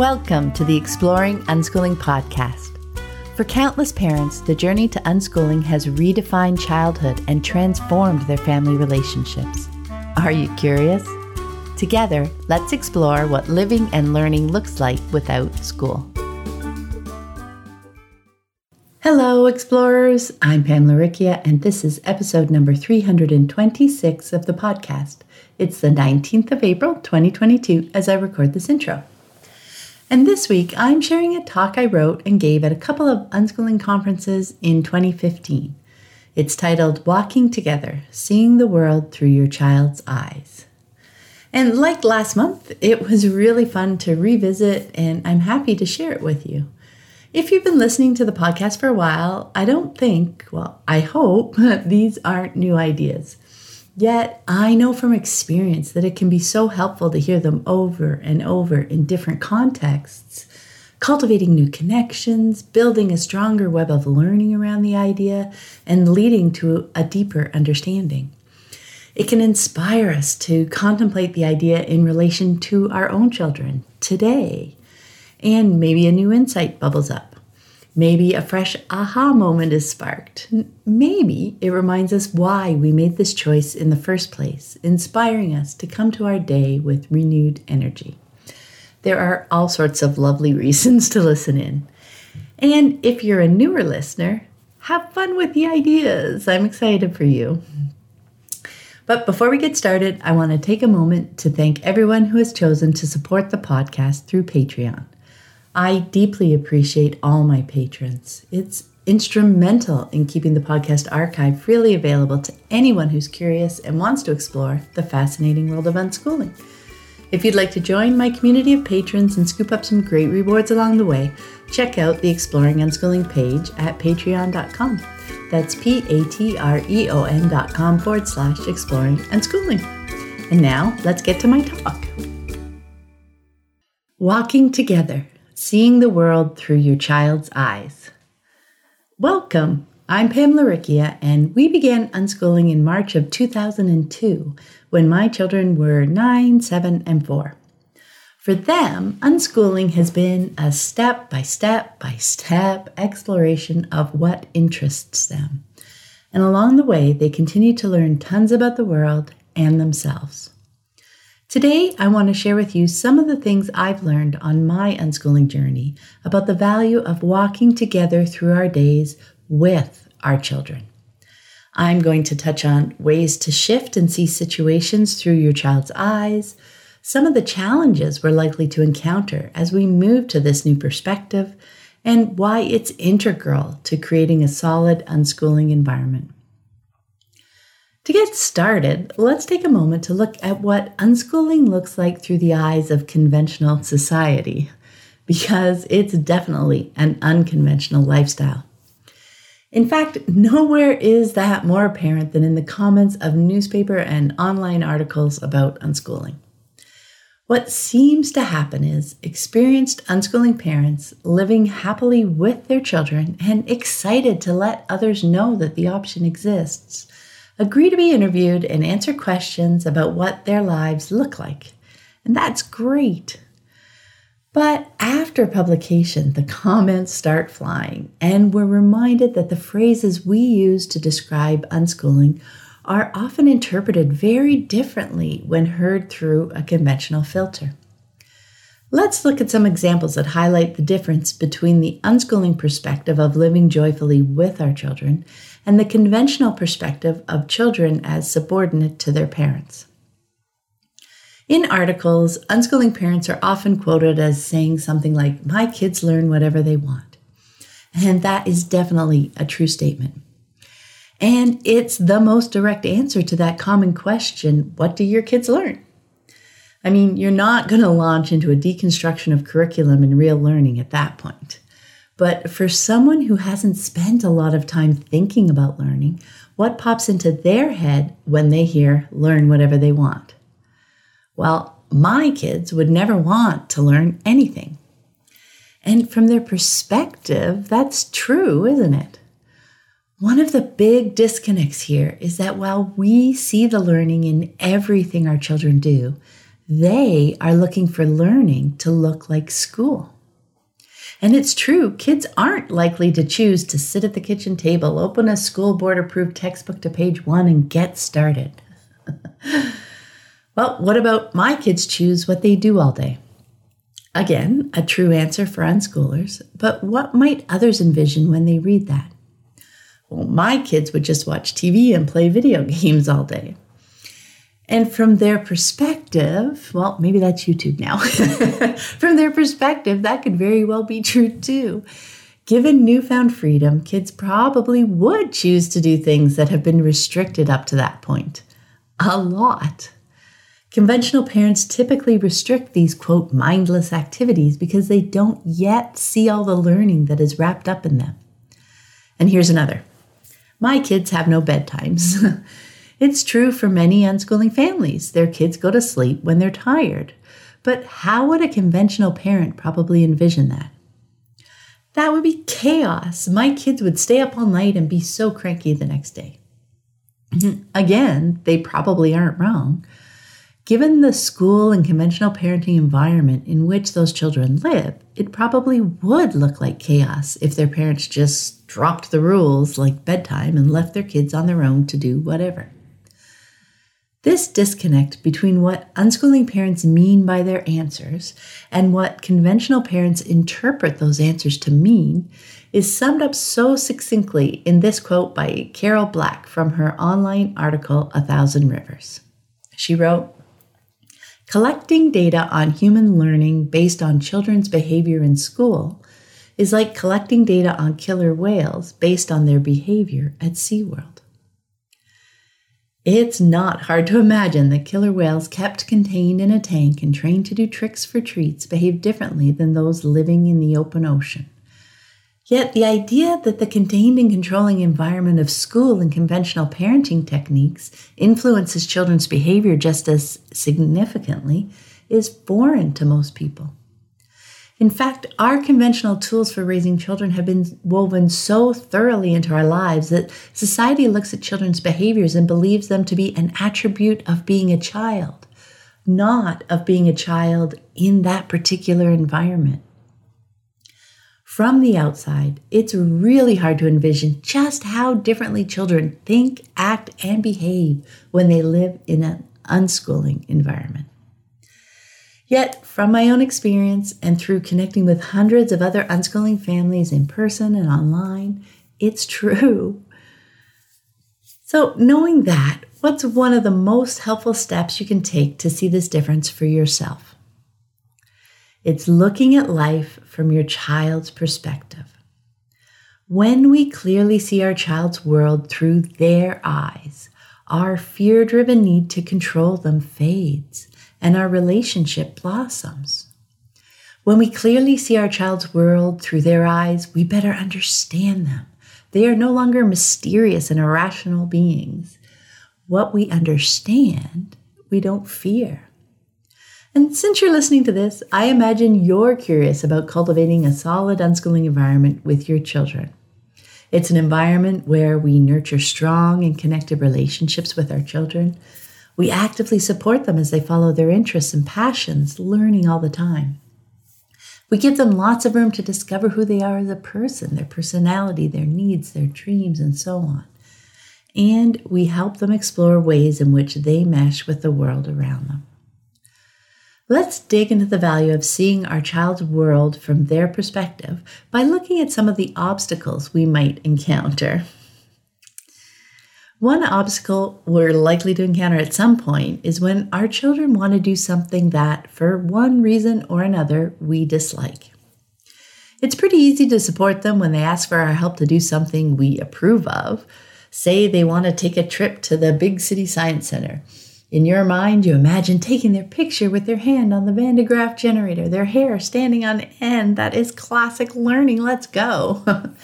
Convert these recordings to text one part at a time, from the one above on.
Welcome to the Exploring Unschooling podcast. For countless parents, the journey to unschooling has redefined childhood and transformed their family relationships. Are you curious? Together, let's explore what living and learning looks like without school. Hello, explorers. I'm Pam Laricchia, and this is episode number 326 of the podcast. It's the 19th of April, 2022, as I record this intro. And this week, I'm sharing a talk I wrote and gave at a couple of unschooling conferences in 2015. It's titled Walking Together Seeing the World Through Your Child's Eyes. And like last month, it was really fun to revisit, and I'm happy to share it with you. If you've been listening to the podcast for a while, I don't think, well, I hope these aren't new ideas. Yet I know from experience that it can be so helpful to hear them over and over in different contexts, cultivating new connections, building a stronger web of learning around the idea, and leading to a deeper understanding. It can inspire us to contemplate the idea in relation to our own children today, and maybe a new insight bubbles up. Maybe a fresh aha moment is sparked. Maybe it reminds us why we made this choice in the first place, inspiring us to come to our day with renewed energy. There are all sorts of lovely reasons to listen in. And if you're a newer listener, have fun with the ideas. I'm excited for you. But before we get started, I want to take a moment to thank everyone who has chosen to support the podcast through Patreon. I deeply appreciate all my patrons. It's instrumental in keeping the podcast archive freely available to anyone who's curious and wants to explore the fascinating world of unschooling. If you'd like to join my community of patrons and scoop up some great rewards along the way, check out the Exploring Unschooling page at patreon.com. That's P A T R E O N dot com forward slash exploring unschooling. And now let's get to my talk. Walking Together Seeing the World Through Your Child's Eyes. Welcome. I'm Pam Laricchia, and we began unschooling in March of 2002 when my children were 9, 7, and 4. For them, unschooling has been a step by step by step exploration of what interests them. And along the way, they continue to learn tons about the world and themselves. Today, I want to share with you some of the things I've learned on my unschooling journey about the value of walking together through our days with our children. I'm going to touch on ways to shift and see situations through your child's eyes, some of the challenges we're likely to encounter as we move to this new perspective, and why it's integral to creating a solid unschooling environment. To get started, let's take a moment to look at what unschooling looks like through the eyes of conventional society, because it's definitely an unconventional lifestyle. In fact, nowhere is that more apparent than in the comments of newspaper and online articles about unschooling. What seems to happen is experienced unschooling parents living happily with their children and excited to let others know that the option exists agree to be interviewed and answer questions about what their lives look like. And that's great. But after publication, the comments start flying, and we're reminded that the phrases we use to describe unschooling are often interpreted very differently when heard through a conventional filter. Let's look at some examples that highlight the difference between the unschooling perspective of living joyfully with our children and the conventional perspective of children as subordinate to their parents. In articles, unschooling parents are often quoted as saying something like, My kids learn whatever they want. And that is definitely a true statement. And it's the most direct answer to that common question What do your kids learn? I mean, you're not going to launch into a deconstruction of curriculum and real learning at that point. But for someone who hasn't spent a lot of time thinking about learning, what pops into their head when they hear learn whatever they want? Well, my kids would never want to learn anything. And from their perspective, that's true, isn't it? One of the big disconnects here is that while we see the learning in everything our children do, They are looking for learning to look like school. And it's true, kids aren't likely to choose to sit at the kitchen table, open a school board approved textbook to page one, and get started. well, what about my kids choose what they do all day? Again, a true answer for unschoolers, but what might others envision when they read that? Well, my kids would just watch TV and play video games all day. And from their perspective, well, maybe that's YouTube now. from their perspective, that could very well be true too. Given newfound freedom, kids probably would choose to do things that have been restricted up to that point. A lot. Conventional parents typically restrict these, quote, mindless activities because they don't yet see all the learning that is wrapped up in them. And here's another my kids have no bedtimes. It's true for many unschooling families. Their kids go to sleep when they're tired. But how would a conventional parent probably envision that? That would be chaos. My kids would stay up all night and be so cranky the next day. Again, they probably aren't wrong. Given the school and conventional parenting environment in which those children live, it probably would look like chaos if their parents just dropped the rules like bedtime and left their kids on their own to do whatever. This disconnect between what unschooling parents mean by their answers and what conventional parents interpret those answers to mean is summed up so succinctly in this quote by Carol Black from her online article, A Thousand Rivers. She wrote, Collecting data on human learning based on children's behavior in school is like collecting data on killer whales based on their behavior at SeaWorld. It's not hard to imagine that killer whales kept contained in a tank and trained to do tricks for treats behave differently than those living in the open ocean. Yet the idea that the contained and controlling environment of school and conventional parenting techniques influences children's behavior just as significantly is foreign to most people. In fact, our conventional tools for raising children have been woven so thoroughly into our lives that society looks at children's behaviors and believes them to be an attribute of being a child, not of being a child in that particular environment. From the outside, it's really hard to envision just how differently children think, act, and behave when they live in an unschooling environment. Yet, from my own experience and through connecting with hundreds of other unschooling families in person and online, it's true. So, knowing that, what's one of the most helpful steps you can take to see this difference for yourself? It's looking at life from your child's perspective. When we clearly see our child's world through their eyes, our fear driven need to control them fades and our relationship blossoms. When we clearly see our child's world through their eyes, we better understand them. They are no longer mysterious and irrational beings. What we understand, we don't fear. And since you're listening to this, I imagine you're curious about cultivating a solid unschooling environment with your children. It's an environment where we nurture strong and connected relationships with our children, we actively support them as they follow their interests and passions, learning all the time. We give them lots of room to discover who they are as a person, their personality, their needs, their dreams, and so on. And we help them explore ways in which they mesh with the world around them. Let's dig into the value of seeing our child's world from their perspective by looking at some of the obstacles we might encounter. One obstacle we're likely to encounter at some point is when our children want to do something that, for one reason or another, we dislike. It's pretty easy to support them when they ask for our help to do something we approve of. Say they want to take a trip to the big city science center. In your mind, you imagine taking their picture with their hand on the Van de Graaff generator, their hair standing on end. That is classic learning. Let's go.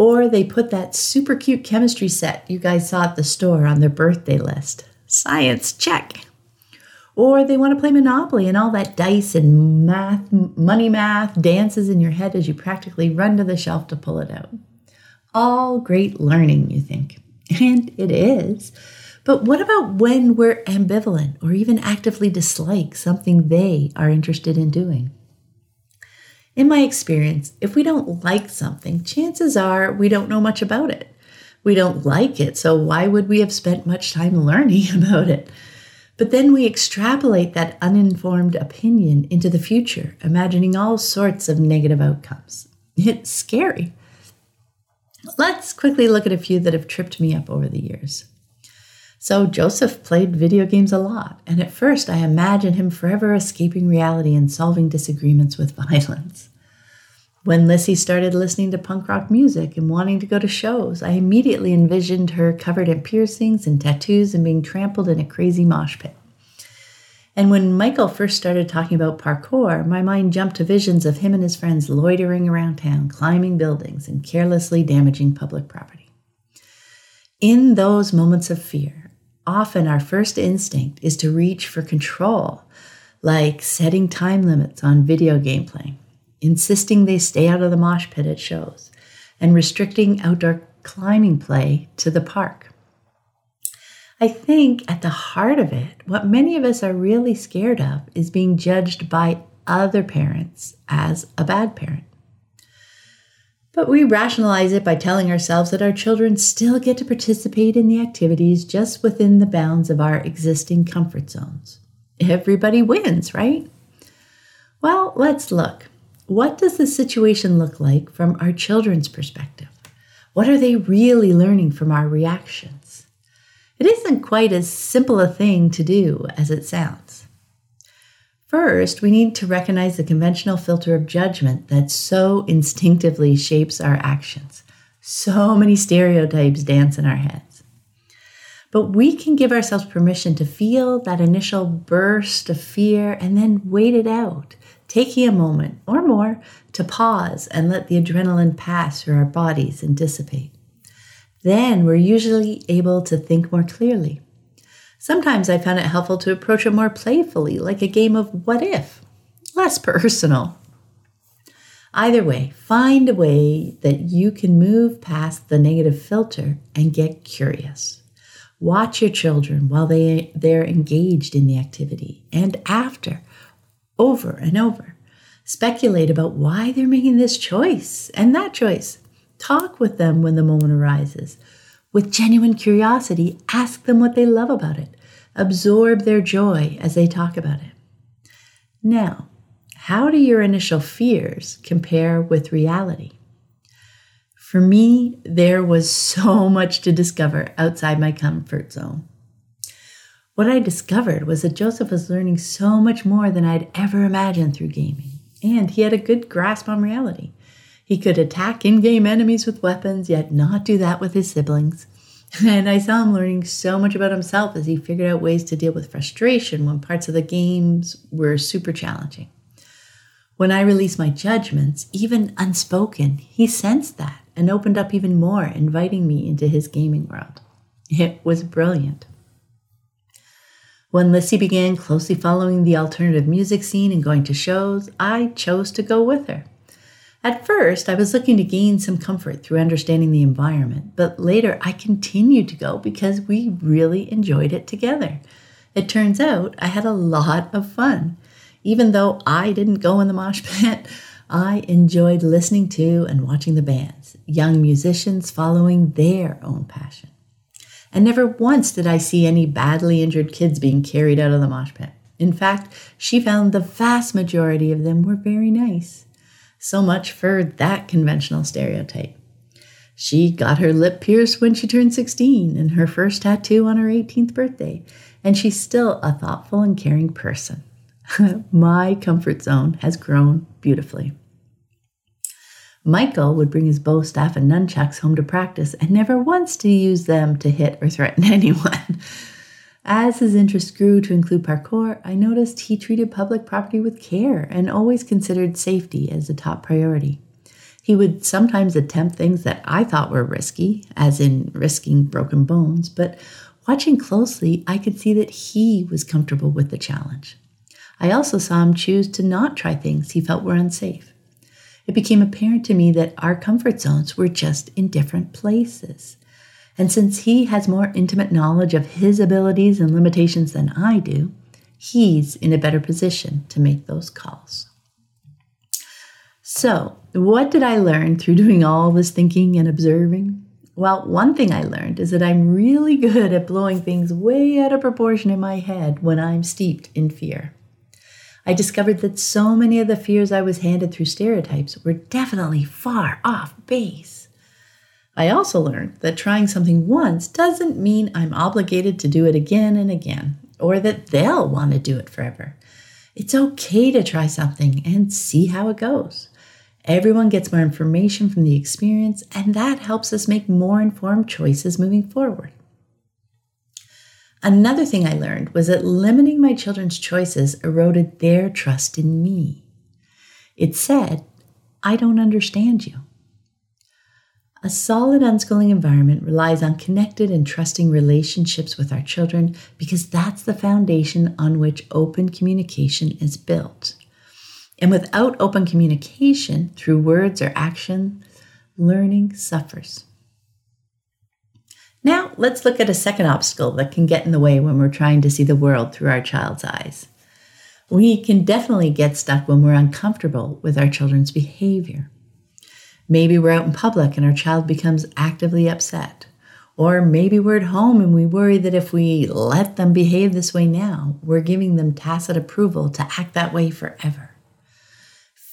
Or they put that super cute chemistry set you guys saw at the store on their birthday list. Science, check. Or they want to play Monopoly and all that dice and math, money math dances in your head as you practically run to the shelf to pull it out. All great learning, you think. And it is. But what about when we're ambivalent or even actively dislike something they are interested in doing? In my experience, if we don't like something, chances are we don't know much about it. We don't like it, so why would we have spent much time learning about it? But then we extrapolate that uninformed opinion into the future, imagining all sorts of negative outcomes. It's scary. Let's quickly look at a few that have tripped me up over the years. So, Joseph played video games a lot, and at first I imagined him forever escaping reality and solving disagreements with violence. When Lissy started listening to punk rock music and wanting to go to shows, I immediately envisioned her covered in piercings and tattoos and being trampled in a crazy mosh pit. And when Michael first started talking about parkour, my mind jumped to visions of him and his friends loitering around town, climbing buildings, and carelessly damaging public property. In those moments of fear, often our first instinct is to reach for control, like setting time limits on video game playing insisting they stay out of the mosh pit at shows, and restricting outdoor climbing play to the park. I think at the heart of it, what many of us are really scared of is being judged by other parents as a bad parent. But we rationalize it by telling ourselves that our children still get to participate in the activities just within the bounds of our existing comfort zones. Everybody wins, right? Well, let's look. What does the situation look like from our children's perspective? What are they really learning from our reactions? It isn't quite as simple a thing to do as it sounds. First, we need to recognize the conventional filter of judgment that so instinctively shapes our actions. So many stereotypes dance in our heads. But we can give ourselves permission to feel that initial burst of fear and then wait it out taking a moment or more to pause and let the adrenaline pass through our bodies and dissipate. Then we're usually able to think more clearly. Sometimes I found it helpful to approach it more playfully, like a game of what if, less personal. Either way, find a way that you can move past the negative filter and get curious. Watch your children while they, they're engaged in the activity and after over and over. Speculate about why they're making this choice and that choice. Talk with them when the moment arises. With genuine curiosity, ask them what they love about it. Absorb their joy as they talk about it. Now, how do your initial fears compare with reality? For me, there was so much to discover outside my comfort zone. What I discovered was that Joseph was learning so much more than I'd ever imagined through gaming, and he had a good grasp on reality. He could attack in game enemies with weapons, yet not do that with his siblings. And I saw him learning so much about himself as he figured out ways to deal with frustration when parts of the games were super challenging. When I released my judgments, even unspoken, he sensed that and opened up even more, inviting me into his gaming world. It was brilliant. When Lissy began closely following the alternative music scene and going to shows, I chose to go with her. At first, I was looking to gain some comfort through understanding the environment, but later I continued to go because we really enjoyed it together. It turns out I had a lot of fun. Even though I didn't go in the mosh pit, I enjoyed listening to and watching the bands, young musicians following their own passion and never once did I see any badly injured kids being carried out of the mosh pit. In fact, she found the vast majority of them were very nice. So much for that conventional stereotype. She got her lip pierced when she turned 16 and her first tattoo on her 18th birthday, and she's still a thoughtful and caring person. My comfort zone has grown beautifully. Michael would bring his bow staff and nunchucks home to practice and never once to use them to hit or threaten anyone. As his interest grew to include parkour, I noticed he treated public property with care and always considered safety as a top priority. He would sometimes attempt things that I thought were risky, as in risking broken bones, but watching closely, I could see that he was comfortable with the challenge. I also saw him choose to not try things he felt were unsafe it became apparent to me that our comfort zones were just in different places. And since he has more intimate knowledge of his abilities and limitations than I do, he's in a better position to make those calls. So, what did I learn through doing all this thinking and observing? Well, one thing I learned is that I'm really good at blowing things way out of proportion in my head when I'm steeped in fear. I discovered that so many of the fears I was handed through stereotypes were definitely far off base. I also learned that trying something once doesn't mean I'm obligated to do it again and again, or that they'll want to do it forever. It's okay to try something and see how it goes. Everyone gets more information from the experience, and that helps us make more informed choices moving forward. Another thing I learned was that limiting my children's choices eroded their trust in me. It said, I don't understand you. A solid unschooling environment relies on connected and trusting relationships with our children because that's the foundation on which open communication is built. And without open communication through words or action, learning suffers. Now, let's look at a second obstacle that can get in the way when we're trying to see the world through our child's eyes. We can definitely get stuck when we're uncomfortable with our children's behavior. Maybe we're out in public and our child becomes actively upset. Or maybe we're at home and we worry that if we let them behave this way now, we're giving them tacit approval to act that way forever.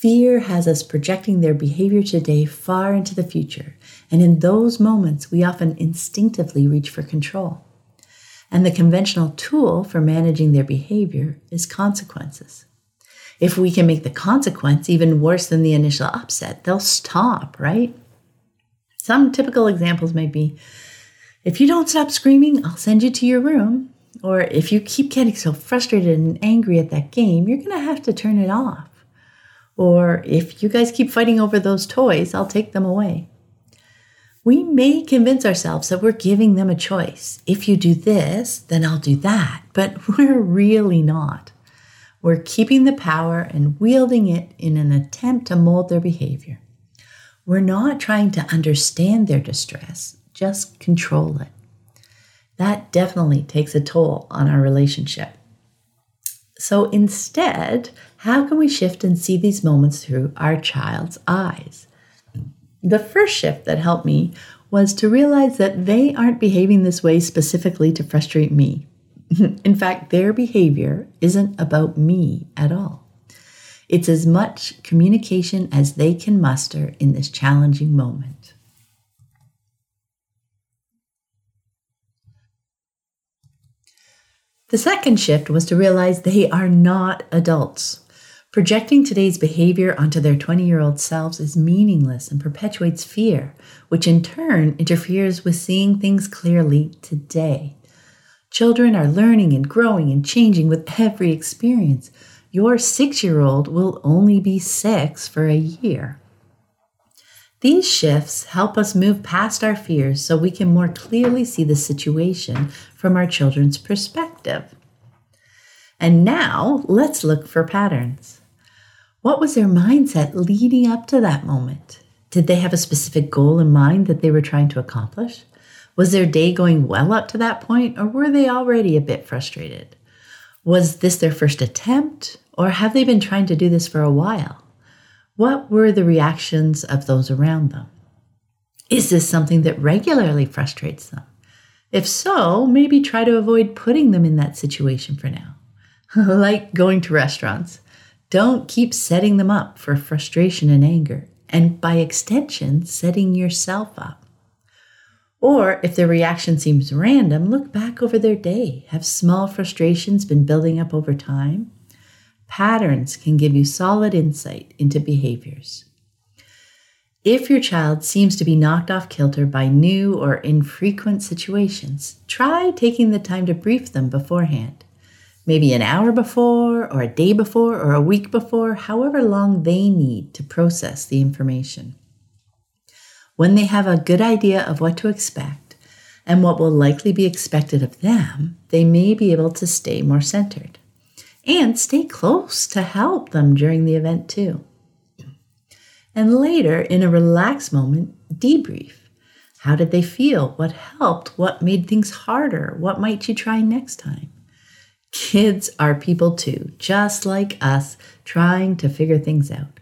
Fear has us projecting their behavior today far into the future, and in those moments, we often instinctively reach for control. And the conventional tool for managing their behavior is consequences. If we can make the consequence even worse than the initial upset, they'll stop, right? Some typical examples may be if you don't stop screaming, I'll send you to your room. Or if you keep getting so frustrated and angry at that game, you're going to have to turn it off. Or if you guys keep fighting over those toys, I'll take them away. We may convince ourselves that we're giving them a choice. If you do this, then I'll do that. But we're really not. We're keeping the power and wielding it in an attempt to mold their behavior. We're not trying to understand their distress, just control it. That definitely takes a toll on our relationship. So instead, how can we shift and see these moments through our child's eyes? The first shift that helped me was to realize that they aren't behaving this way specifically to frustrate me. In fact, their behavior isn't about me at all. It's as much communication as they can muster in this challenging moment. The second shift was to realize they are not adults. Projecting today's behavior onto their 20 year old selves is meaningless and perpetuates fear, which in turn interferes with seeing things clearly today. Children are learning and growing and changing with every experience. Your six year old will only be six for a year. These shifts help us move past our fears so we can more clearly see the situation from our children's perspective. And now let's look for patterns. What was their mindset leading up to that moment? Did they have a specific goal in mind that they were trying to accomplish? Was their day going well up to that point, or were they already a bit frustrated? Was this their first attempt, or have they been trying to do this for a while? What were the reactions of those around them? Is this something that regularly frustrates them? If so, maybe try to avoid putting them in that situation for now. like going to restaurants, don't keep setting them up for frustration and anger, and by extension, setting yourself up. Or if their reaction seems random, look back over their day. Have small frustrations been building up over time? Patterns can give you solid insight into behaviors. If your child seems to be knocked off kilter by new or infrequent situations, try taking the time to brief them beforehand. Maybe an hour before, or a day before, or a week before, however long they need to process the information. When they have a good idea of what to expect and what will likely be expected of them, they may be able to stay more centered and stay close to help them during the event too. And later, in a relaxed moment, debrief. How did they feel? What helped? What made things harder? What might you try next time? Kids are people too, just like us, trying to figure things out.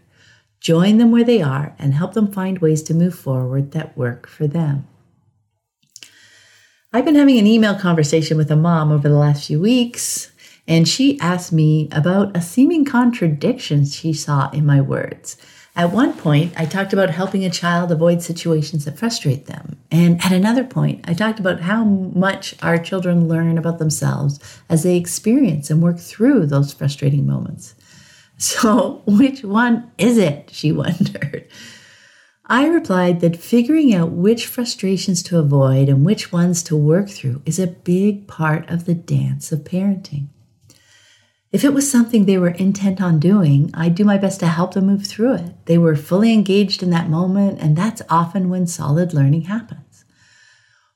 Join them where they are and help them find ways to move forward that work for them. I've been having an email conversation with a mom over the last few weeks, and she asked me about a seeming contradiction she saw in my words. At one point, I talked about helping a child avoid situations that frustrate them. And at another point, I talked about how much our children learn about themselves as they experience and work through those frustrating moments. So, which one is it? She wondered. I replied that figuring out which frustrations to avoid and which ones to work through is a big part of the dance of parenting. If it was something they were intent on doing, I'd do my best to help them move through it. They were fully engaged in that moment, and that's often when solid learning happens.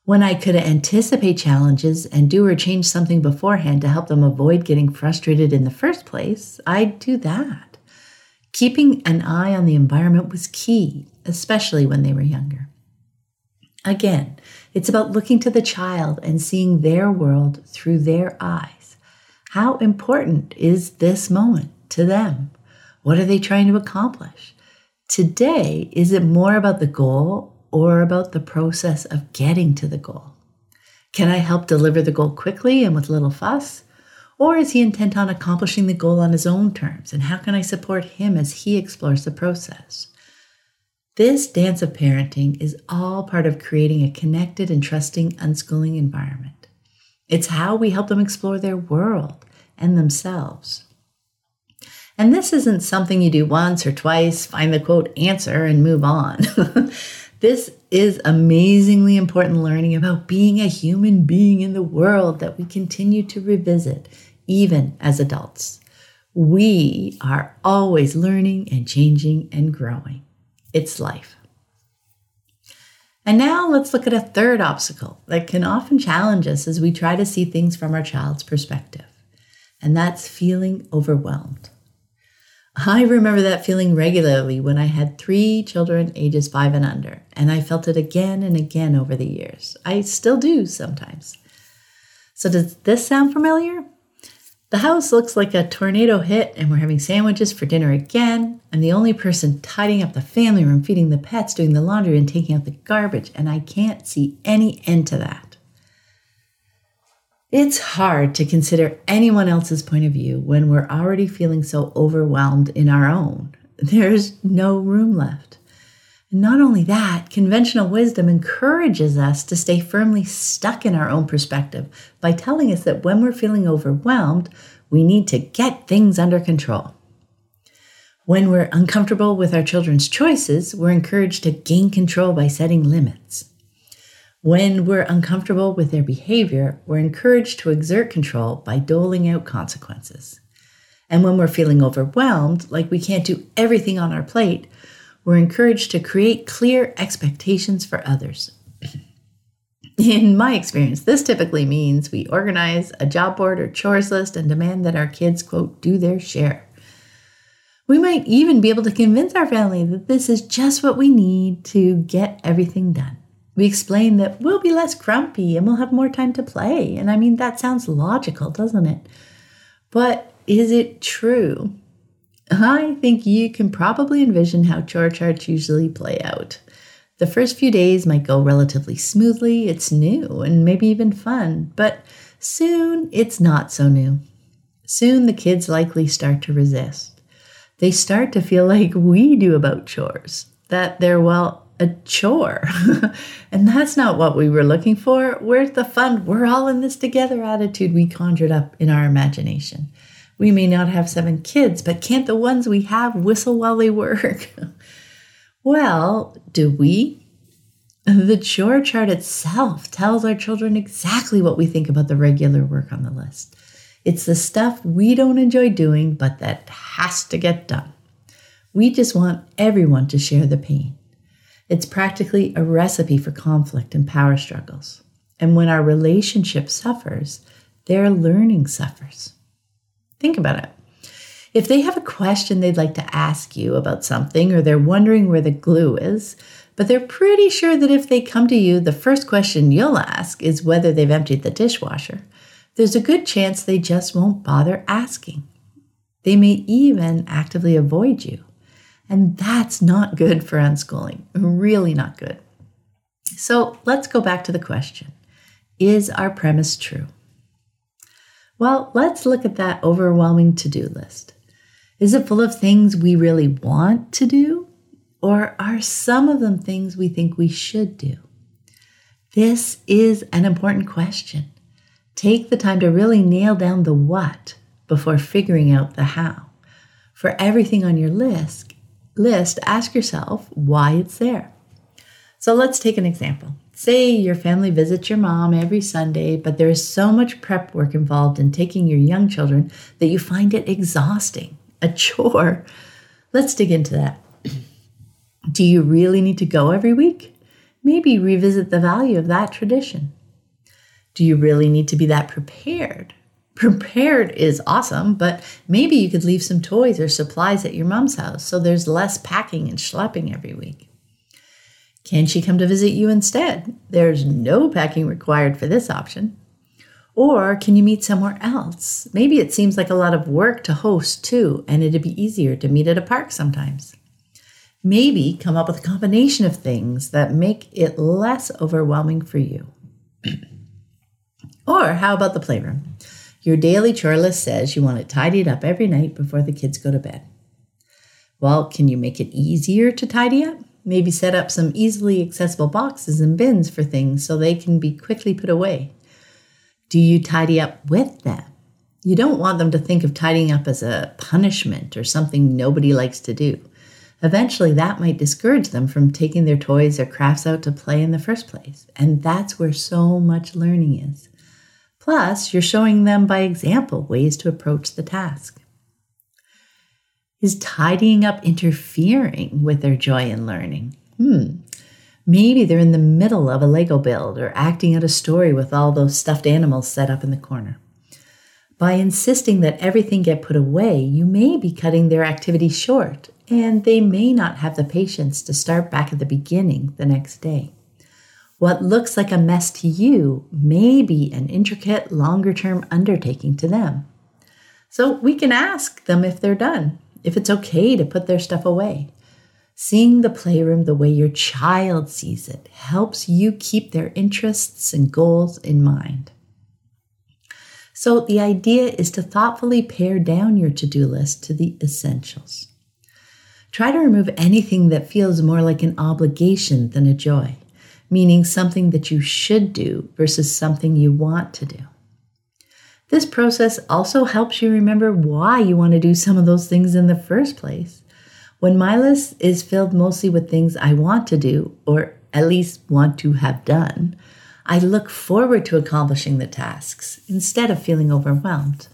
When I could anticipate challenges and do or change something beforehand to help them avoid getting frustrated in the first place, I'd do that. Keeping an eye on the environment was key, especially when they were younger. Again, it's about looking to the child and seeing their world through their eyes. How important is this moment to them? What are they trying to accomplish? Today, is it more about the goal or about the process of getting to the goal? Can I help deliver the goal quickly and with little fuss? Or is he intent on accomplishing the goal on his own terms? And how can I support him as he explores the process? This dance of parenting is all part of creating a connected and trusting unschooling environment. It's how we help them explore their world and themselves. And this isn't something you do once or twice, find the quote answer, and move on. this is amazingly important learning about being a human being in the world that we continue to revisit, even as adults. We are always learning and changing and growing. It's life. And now let's look at a third obstacle that can often challenge us as we try to see things from our child's perspective, and that's feeling overwhelmed. I remember that feeling regularly when I had three children ages five and under, and I felt it again and again over the years. I still do sometimes. So, does this sound familiar? The house looks like a tornado hit, and we're having sandwiches for dinner again. I'm the only person tidying up the family room, feeding the pets, doing the laundry, and taking out the garbage, and I can't see any end to that. It's hard to consider anyone else's point of view when we're already feeling so overwhelmed in our own. There's no room left. Not only that, conventional wisdom encourages us to stay firmly stuck in our own perspective by telling us that when we're feeling overwhelmed, we need to get things under control. When we're uncomfortable with our children's choices, we're encouraged to gain control by setting limits. When we're uncomfortable with their behavior, we're encouraged to exert control by doling out consequences. And when we're feeling overwhelmed, like we can't do everything on our plate, we're encouraged to create clear expectations for others. In my experience, this typically means we organize a job board or chores list and demand that our kids, quote, do their share. We might even be able to convince our family that this is just what we need to get everything done. We explain that we'll be less grumpy and we'll have more time to play. And I mean, that sounds logical, doesn't it? But is it true? I think you can probably envision how chore charts usually play out. The first few days might go relatively smoothly, it's new and maybe even fun, but soon it's not so new. Soon the kids likely start to resist. They start to feel like we do about chores, that they're, well, a chore. and that's not what we were looking for. Where's the fun, we're all in this together attitude we conjured up in our imagination? We may not have seven kids, but can't the ones we have whistle while they work? well, do we? The chore chart itself tells our children exactly what we think about the regular work on the list. It's the stuff we don't enjoy doing, but that has to get done. We just want everyone to share the pain. It's practically a recipe for conflict and power struggles. And when our relationship suffers, their learning suffers. Think about it. If they have a question they'd like to ask you about something, or they're wondering where the glue is, But they're pretty sure that if they come to you, the first question you'll ask is whether they've emptied the dishwasher. There's a good chance they just won't bother asking. They may even actively avoid you. And that's not good for unschooling, really not good. So let's go back to the question Is our premise true? Well, let's look at that overwhelming to do list. Is it full of things we really want to do? Or are some of them things we think we should do? This is an important question. Take the time to really nail down the what before figuring out the how. For everything on your list, list, ask yourself why it's there. So let's take an example. Say your family visits your mom every Sunday, but there is so much prep work involved in taking your young children that you find it exhausting, a chore. Let's dig into that. Do you really need to go every week? Maybe revisit the value of that tradition. Do you really need to be that prepared? Prepared is awesome, but maybe you could leave some toys or supplies at your mom's house so there's less packing and schlepping every week. Can she come to visit you instead? There's no packing required for this option. Or can you meet somewhere else? Maybe it seems like a lot of work to host too, and it'd be easier to meet at a park sometimes. Maybe come up with a combination of things that make it less overwhelming for you. or how about the playroom? Your daily chore list says you want it tidied up every night before the kids go to bed. Well, can you make it easier to tidy up? Maybe set up some easily accessible boxes and bins for things so they can be quickly put away. Do you tidy up with them? You don't want them to think of tidying up as a punishment or something nobody likes to do. Eventually, that might discourage them from taking their toys or crafts out to play in the first place. And that's where so much learning is. Plus, you're showing them by example ways to approach the task. Is tidying up interfering with their joy in learning? Hmm. Maybe they're in the middle of a Lego build or acting out a story with all those stuffed animals set up in the corner. By insisting that everything get put away, you may be cutting their activity short and they may not have the patience to start back at the beginning the next day. What looks like a mess to you may be an intricate, longer term undertaking to them. So we can ask them if they're done, if it's okay to put their stuff away. Seeing the playroom the way your child sees it helps you keep their interests and goals in mind. So, the idea is to thoughtfully pare down your to do list to the essentials. Try to remove anything that feels more like an obligation than a joy, meaning something that you should do versus something you want to do. This process also helps you remember why you want to do some of those things in the first place. When my list is filled mostly with things I want to do, or at least want to have done, I look forward to accomplishing the tasks instead of feeling overwhelmed.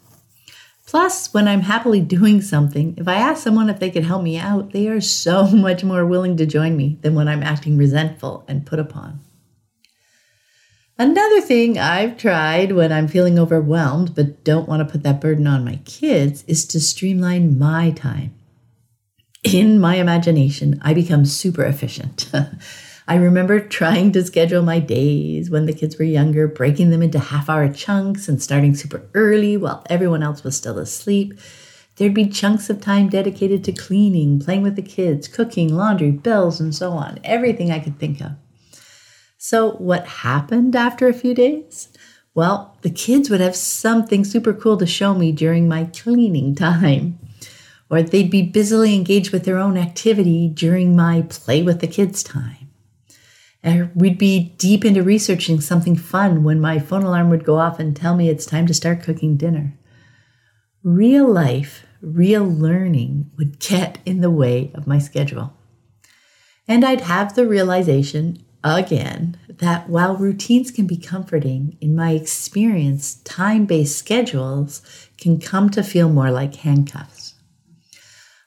Plus, when I'm happily doing something, if I ask someone if they could help me out, they are so much more willing to join me than when I'm acting resentful and put upon. Another thing I've tried when I'm feeling overwhelmed but don't want to put that burden on my kids is to streamline my time. In my imagination, I become super efficient. I remember trying to schedule my days when the kids were younger, breaking them into half hour chunks and starting super early while everyone else was still asleep. There'd be chunks of time dedicated to cleaning, playing with the kids, cooking, laundry, bills, and so on, everything I could think of. So, what happened after a few days? Well, the kids would have something super cool to show me during my cleaning time. Or they'd be busily engaged with their own activity during my play with the kids time. And we'd be deep into researching something fun when my phone alarm would go off and tell me it's time to start cooking dinner. Real life, real learning would get in the way of my schedule. And I'd have the realization again that while routines can be comforting, in my experience, time based schedules can come to feel more like handcuffs.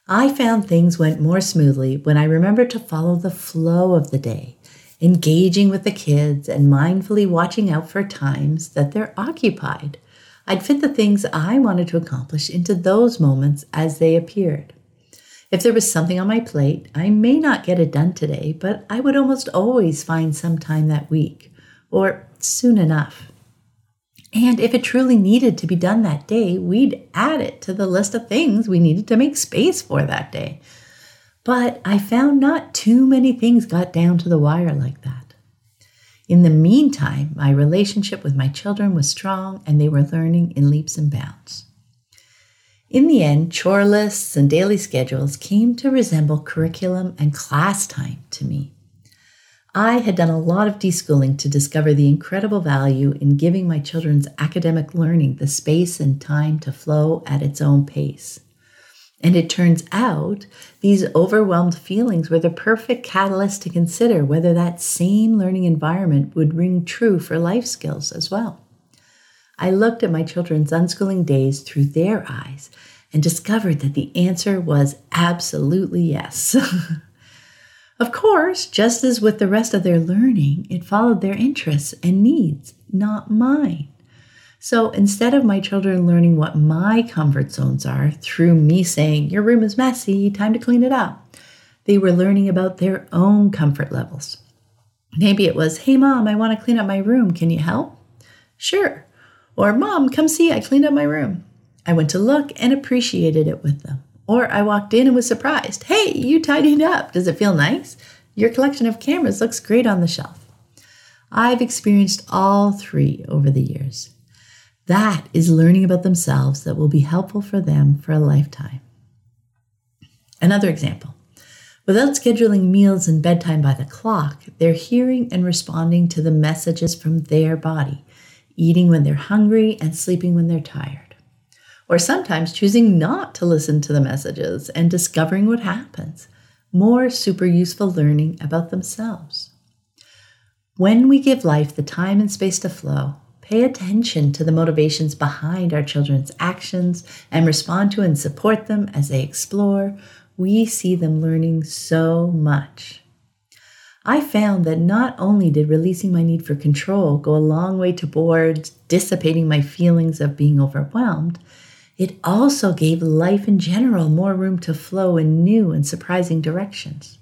I found things went more smoothly when I remembered to follow the flow of the day engaging with the kids and mindfully watching out for times that they're occupied. I'd fit the things I wanted to accomplish into those moments as they appeared. If there was something on my plate, I may not get it done today, but I would almost always find some time that week or soon enough. And if it truly needed to be done that day, we'd add it to the list of things we needed to make space for that day. But I found not too many things got down to the wire like that. In the meantime, my relationship with my children was strong and they were learning in leaps and bounds. In the end, chore lists and daily schedules came to resemble curriculum and class time to me. I had done a lot of deschooling to discover the incredible value in giving my children's academic learning the space and time to flow at its own pace. And it turns out these overwhelmed feelings were the perfect catalyst to consider whether that same learning environment would ring true for life skills as well. I looked at my children's unschooling days through their eyes and discovered that the answer was absolutely yes. of course, just as with the rest of their learning, it followed their interests and needs, not mine. So instead of my children learning what my comfort zones are through me saying, Your room is messy, time to clean it up, they were learning about their own comfort levels. Maybe it was, Hey, mom, I want to clean up my room. Can you help? Sure. Or, Mom, come see, I cleaned up my room. I went to look and appreciated it with them. Or I walked in and was surprised. Hey, you tidied up. Does it feel nice? Your collection of cameras looks great on the shelf. I've experienced all three over the years. That is learning about themselves that will be helpful for them for a lifetime. Another example without scheduling meals and bedtime by the clock, they're hearing and responding to the messages from their body, eating when they're hungry and sleeping when they're tired. Or sometimes choosing not to listen to the messages and discovering what happens. More super useful learning about themselves. When we give life the time and space to flow, pay attention to the motivations behind our children's actions and respond to and support them as they explore, we see them learning so much. I found that not only did releasing my need for control go a long way towards dissipating my feelings of being overwhelmed, it also gave life in general more room to flow in new and surprising directions.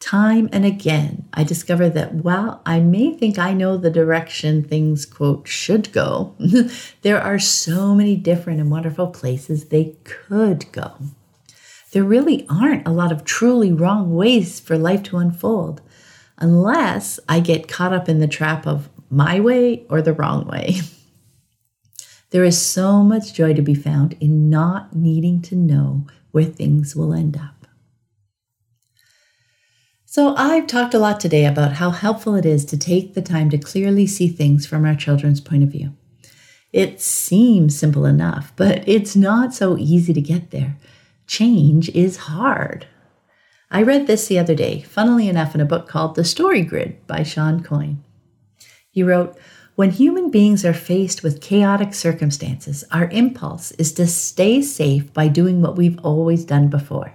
Time and again, I discovered that while I may think I know the direction things, quote, should go, there are so many different and wonderful places they could go. There really aren't a lot of truly wrong ways for life to unfold unless I get caught up in the trap of my way or the wrong way. There is so much joy to be found in not needing to know where things will end up. So, I've talked a lot today about how helpful it is to take the time to clearly see things from our children's point of view. It seems simple enough, but it's not so easy to get there. Change is hard. I read this the other day, funnily enough, in a book called The Story Grid by Shawn Coyne. He wrote, When human beings are faced with chaotic circumstances, our impulse is to stay safe by doing what we've always done before.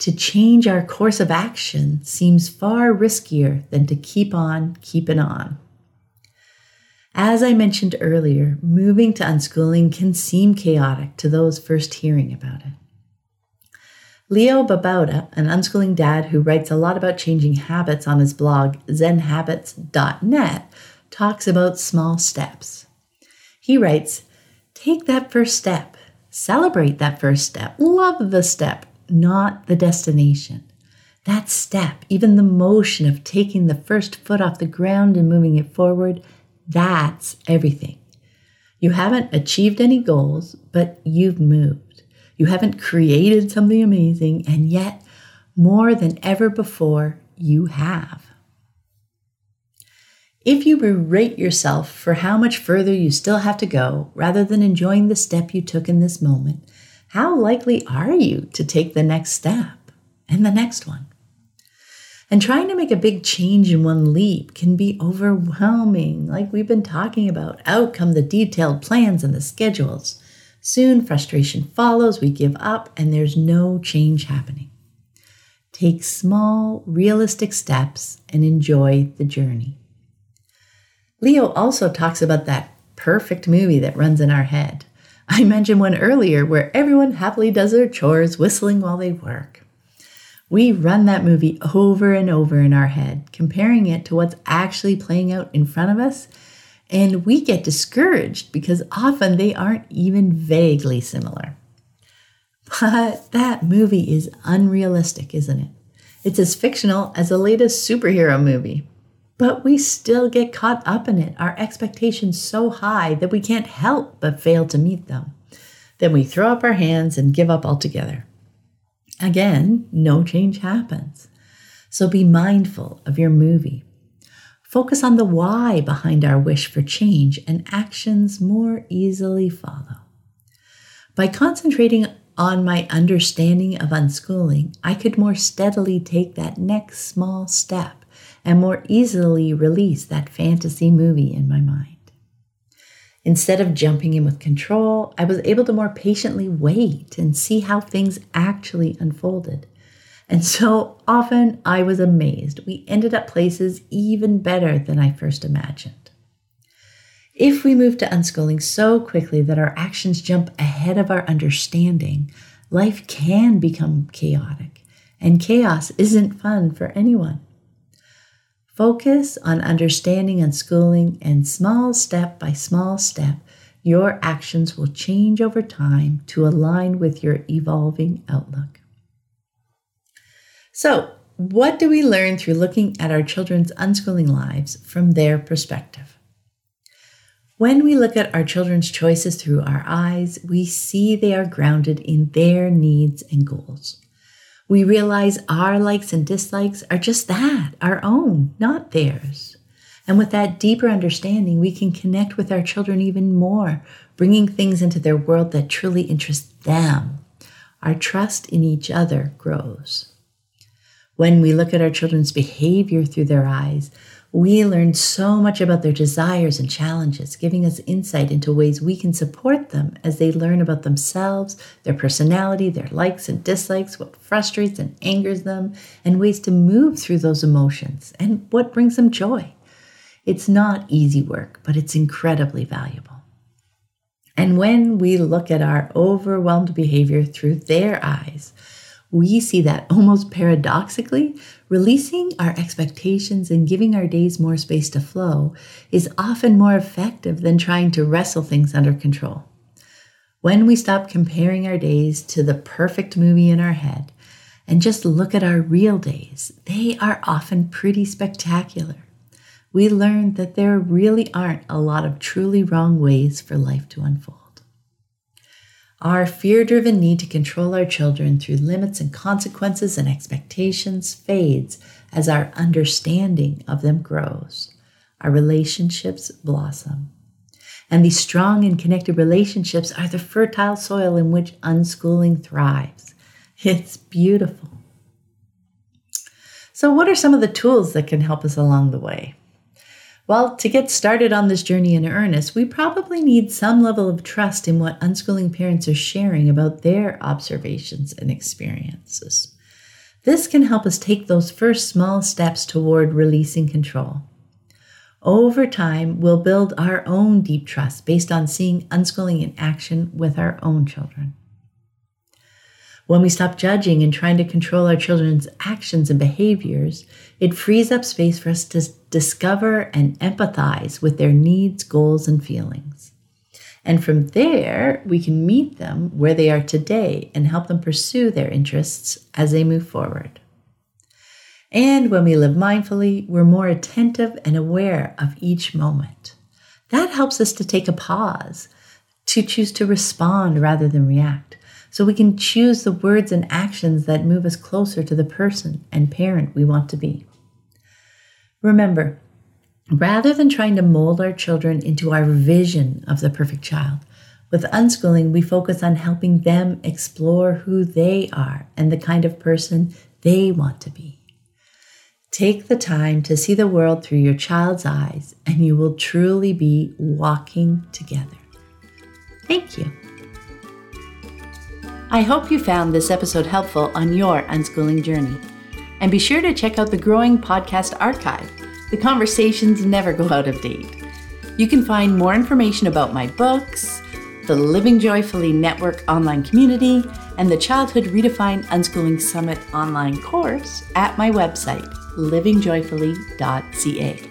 To change our course of action seems far riskier than to keep on keeping on. As I mentioned earlier, moving to unschooling can seem chaotic to those first hearing about it. Leo Babauta, an unschooling dad who writes a lot about changing habits on his blog, zenhabits.net, talks about small steps. He writes, Take that first step, celebrate that first step, love the step, not the destination. That step, even the motion of taking the first foot off the ground and moving it forward, that's everything. You haven't achieved any goals, but you've moved. You haven't created something amazing, and yet, more than ever before, you have. If you berate yourself for how much further you still have to go rather than enjoying the step you took in this moment, how likely are you to take the next step and the next one? And trying to make a big change in one leap can be overwhelming, like we've been talking about. Out come the detailed plans and the schedules. Soon, frustration follows, we give up, and there's no change happening. Take small, realistic steps and enjoy the journey. Leo also talks about that perfect movie that runs in our head. I mentioned one earlier where everyone happily does their chores whistling while they work. We run that movie over and over in our head, comparing it to what's actually playing out in front of us, and we get discouraged because often they aren't even vaguely similar. But that movie is unrealistic, isn't it? It's as fictional as the latest superhero movie. But we still get caught up in it, our expectations so high that we can't help but fail to meet them. Then we throw up our hands and give up altogether. Again, no change happens. So be mindful of your movie. Focus on the why behind our wish for change, and actions more easily follow. By concentrating on my understanding of unschooling, I could more steadily take that next small step and more easily release that fantasy movie in my mind. Instead of jumping in with control, I was able to more patiently wait and see how things actually unfolded. And so often I was amazed. We ended up places even better than I first imagined. If we move to unschooling so quickly that our actions jump ahead of our understanding, life can become chaotic, and chaos isn't fun for anyone. Focus on understanding unschooling, and small step by small step, your actions will change over time to align with your evolving outlook. So, what do we learn through looking at our children's unschooling lives from their perspective? When we look at our children's choices through our eyes, we see they are grounded in their needs and goals. We realize our likes and dislikes are just that, our own, not theirs. And with that deeper understanding, we can connect with our children even more, bringing things into their world that truly interest them. Our trust in each other grows. When we look at our children's behavior through their eyes, we learn so much about their desires and challenges, giving us insight into ways we can support them as they learn about themselves, their personality, their likes and dislikes, what frustrates and angers them, and ways to move through those emotions and what brings them joy. It's not easy work, but it's incredibly valuable. And when we look at our overwhelmed behavior through their eyes, we see that almost paradoxically, releasing our expectations and giving our days more space to flow is often more effective than trying to wrestle things under control. When we stop comparing our days to the perfect movie in our head and just look at our real days, they are often pretty spectacular. We learn that there really aren't a lot of truly wrong ways for life to unfold. Our fear driven need to control our children through limits and consequences and expectations fades as our understanding of them grows. Our relationships blossom. And these strong and connected relationships are the fertile soil in which unschooling thrives. It's beautiful. So, what are some of the tools that can help us along the way? Well, to get started on this journey in earnest, we probably need some level of trust in what unschooling parents are sharing about their observations and experiences. This can help us take those first small steps toward releasing control. Over time, we'll build our own deep trust based on seeing unschooling in action with our own children. When we stop judging and trying to control our children's actions and behaviors, it frees up space for us to discover and empathize with their needs, goals, and feelings. And from there, we can meet them where they are today and help them pursue their interests as they move forward. And when we live mindfully, we're more attentive and aware of each moment. That helps us to take a pause, to choose to respond rather than react so we can choose the words and actions that move us closer to the person and parent we want to be. Remember, rather than trying to mold our children into our vision of the perfect child, with unschooling, we focus on helping them explore who they are and the kind of person they want to be. Take the time to see the world through your child's eyes, and you will truly be walking together. Thank you. I hope you found this episode helpful on your unschooling journey. And be sure to check out the growing podcast archive. The conversations never go out of date. You can find more information about my books, the Living Joyfully Network online community, and the Childhood Redefined Unschooling Summit online course at my website, livingjoyfully.ca.